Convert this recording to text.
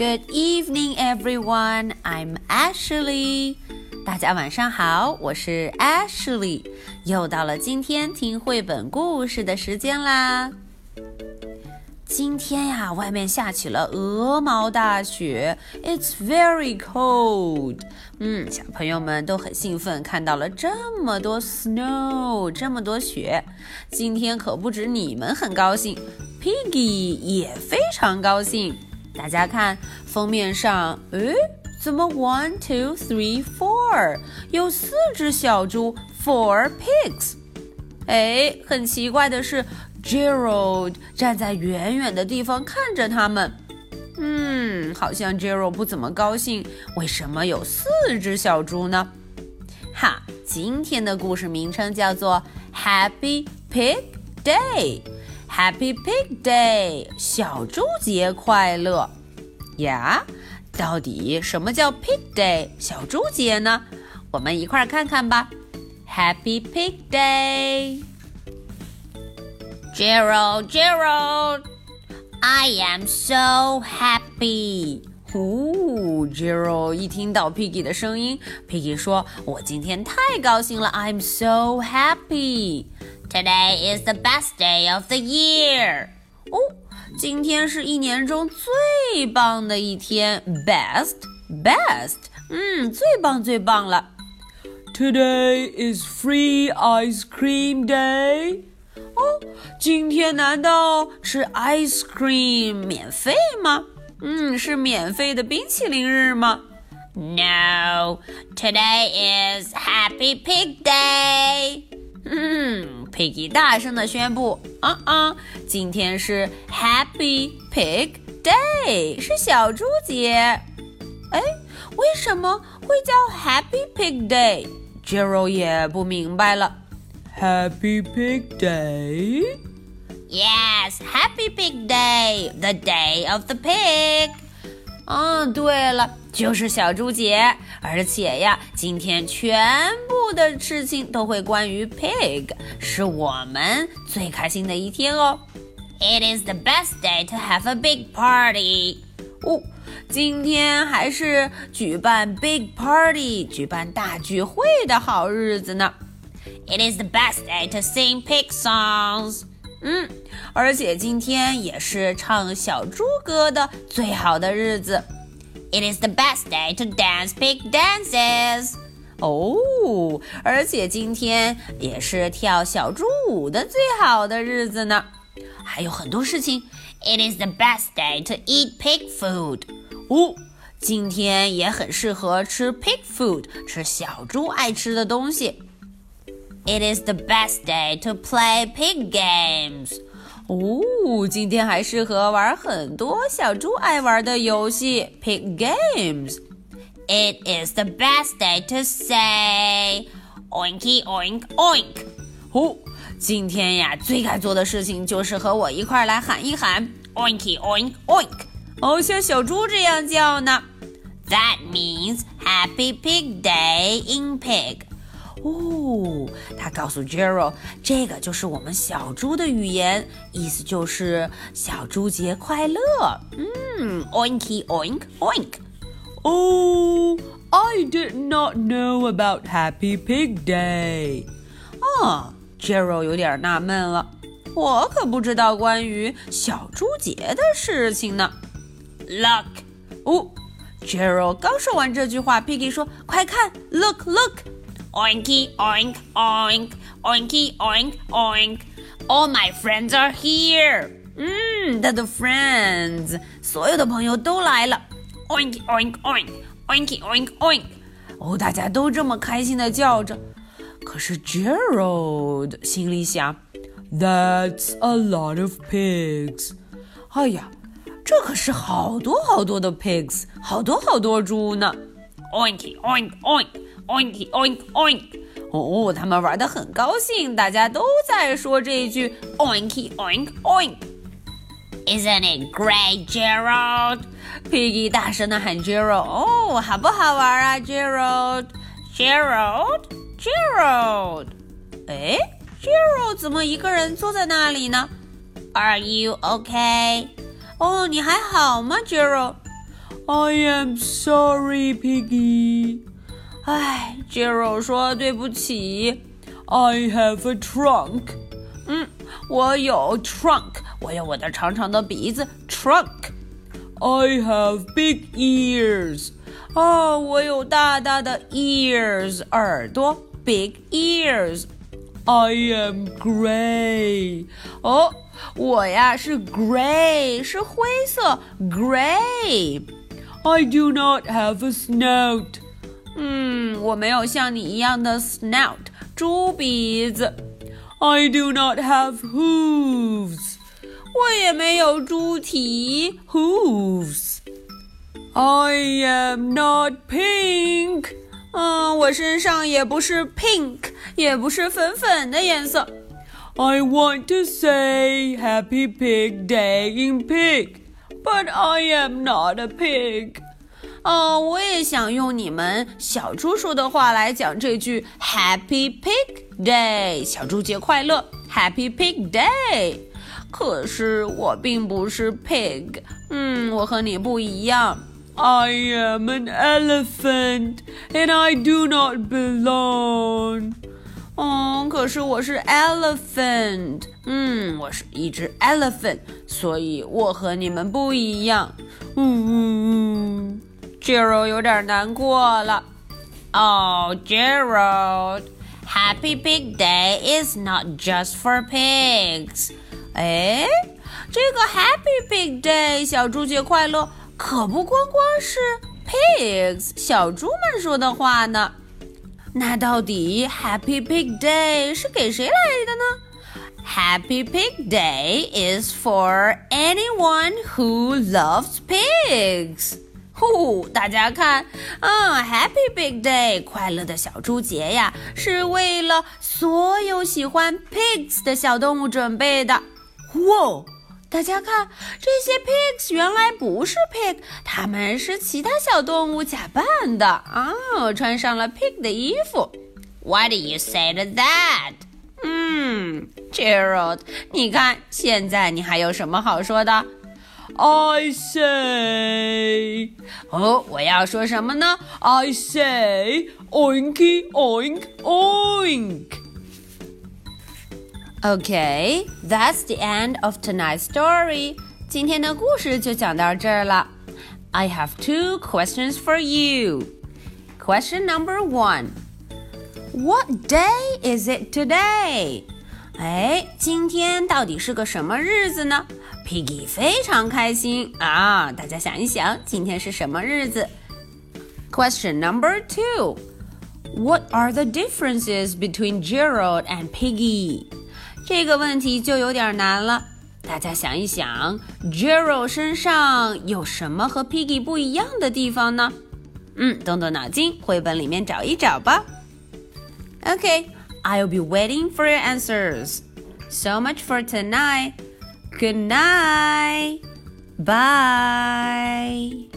Good evening, everyone. I'm Ashley. 大家晚上好，我是 Ashley。又到了今天听绘本故事的时间啦。今天呀，外面下起了鹅毛大雪，It's very cold。嗯，小朋友们都很兴奋，看到了这么多 snow，这么多雪。今天可不止你们很高兴，Piggy 也非常高兴。大家看封面上，诶，怎么 one two three four 有四只小猪，four pigs？哎，很奇怪的是，Gerald 站在远远的地方看着他们。嗯，好像 Gerald 不怎么高兴。为什么有四只小猪呢？哈，今天的故事名称叫做 Happy Pig Day。Happy Pig Day，小猪节快乐呀！到底什么叫 Pig Day，小猪节呢？我们一块儿看看吧。Happy Pig Day，Gerald，Gerald，I am so happy。呼，Gerald 一听到 Piggy 的声音，Piggy 说：“我今天太高兴了，I'm so happy。” Today is the best day of the year. 哦，今天是一年中最棒的一天，best best，嗯，最棒最棒了。Today is free ice cream day. 哦，今天难道吃 ice cream 免费吗？嗯，是免费的冰淇淋日吗？No, today is Happy Pig Day. 嗯 ，Piggy 大声的宣布：“啊啊，今天是 Happy Pig Day，是小猪节。哎，为什么会叫 Happy Pig Day？Gerald 也不明白了。Happy Pig Day？Yes, Happy Pig Day，the day of the pig。嗯，对了，就是小猪姐，而且呀，今天全部的事情都会关于 pig，是我们最开心的一天哦。It is the best day to have a big party。哦，今天还是举办 big party，举办大聚会的好日子呢。It is the best day to sing pig songs。嗯，而且今天也是唱小猪歌的最好的日子。It is the best day to dance pig dances。哦，而且今天也是跳小猪舞的最好的日子呢。还有很多事情。It is the best day to eat pig food。哦，今天也很适合吃 pig food，吃小猪爱吃的东西。It is the best day to play pig games. 哦，今天还适合玩很多小猪爱玩的游戏 pig games. It is the best day to say oinky oink oink. 哦，今天呀，最该做的事情就是和我一块来喊一喊 oinky oink oink. 哦，像小猪这样叫呢。That means Happy Pig Day in Pig. 哦，他告诉 Gerald，这个就是我们小猪的语言，意思就是小猪节快乐。嗯，Oinky oink oink。Oh, I did not know about Happy Pig Day. 啊，Gerald 有点纳闷了，我可不知道关于小猪节的事情呢。Look，哦，Gerald 刚说完这句话，Piggy 说：“快看，Look look。” Oinky, oink, oink, oinky, oink, oink. All my friends are here. 嗯，他的 friends，所有的朋友都来了。Oink, oink, oink, oinky, oink, oink. 哦，大家都这么开心的叫着。可是 Gerald 心里想，That's a lot of pigs. 哎呀，这可是好多好多的 pigs，好多好多猪呢。Oinky, oink, oink. Oink oink oink！哦，他们玩得很高兴，大家都在说这一句 Oinky oink oink。Isn't it great, Gerald？Piggy 大声的喊 Gerald，哦，好不好玩啊，Gerald？Gerald？Gerald？哎，Gerald 怎么一个人坐在那里呢？Are you okay？哦，你还好吗，Gerald？ I am sorry, Piggy. 唉，Gerald 说对不起，I have a trunk。嗯，我有 trunk，我有我的长长的鼻子 trunk。I have big ears。哦，我有大大的 ears 耳朵 big ears。I am gray。哦，我呀是 gray，是灰色 gray。I do not have a snout。嗯，我没有像你一样的 snout 猪鼻子， I do not have hooves. 我也没有猪蹄 hooves。 I am not pink. 嗯，我身上也不是 pink，也不是粉粉的颜色。 I want to say Happy Pig Day in pig, but I am not a pig. 哦，我也想用你们小猪说的话来讲这句 Happy Pig Day，小猪节快乐，Happy Pig Day。可是我并不是 pig，嗯，我和你不一样。I am an elephant, and I do not belong. 嗯，可是我是 elephant，嗯，我是一只 elephant，所以我和你们不一样。嗯嗯嗯 ，Gerald 有点难过了。 Oh, Gerald. Happy Pig Day is not just for pigs. 哎，这个 Happy Pig Day 小猪节快乐，可不光光是 pigs 小猪们说的话呢。那到底 Happy Pig Day 是给谁来的呢？Happy Pig Day is for anyone who loves pigs。 呼，大家看，嗯，Happy Pig Day 快乐的小猪节呀，是为了所有喜欢 pigs 的小动物准备的。哇，大家看，这些 pigs 原来不是 pig，它们是其他小动物假扮的啊、穿上了 pig 的衣服。What do you say to that? 嗯，Gerald，你看，现在你还有什么好说的？I say, 哦，我要说什么呢？ I say, oinky oink oink. Okay, that's the end of tonight's story. 今天的故事就讲到这儿了。I have two questions for you. Question number one. What day is it today? 哎，今天到底是个什么日子呢 ？Piggy 非常开心啊！大家想一想，今天是什么日子？Question number two. What are the differences between Gerald and Piggy? 这个问题就有点难了。大家想一想，Gerald 身上有什么和 Piggy 不一样的地方呢？嗯，动动脑筋，绘本里面找一找吧。Okay, I'll be waiting for your answers. So much for tonight. Good night. Bye.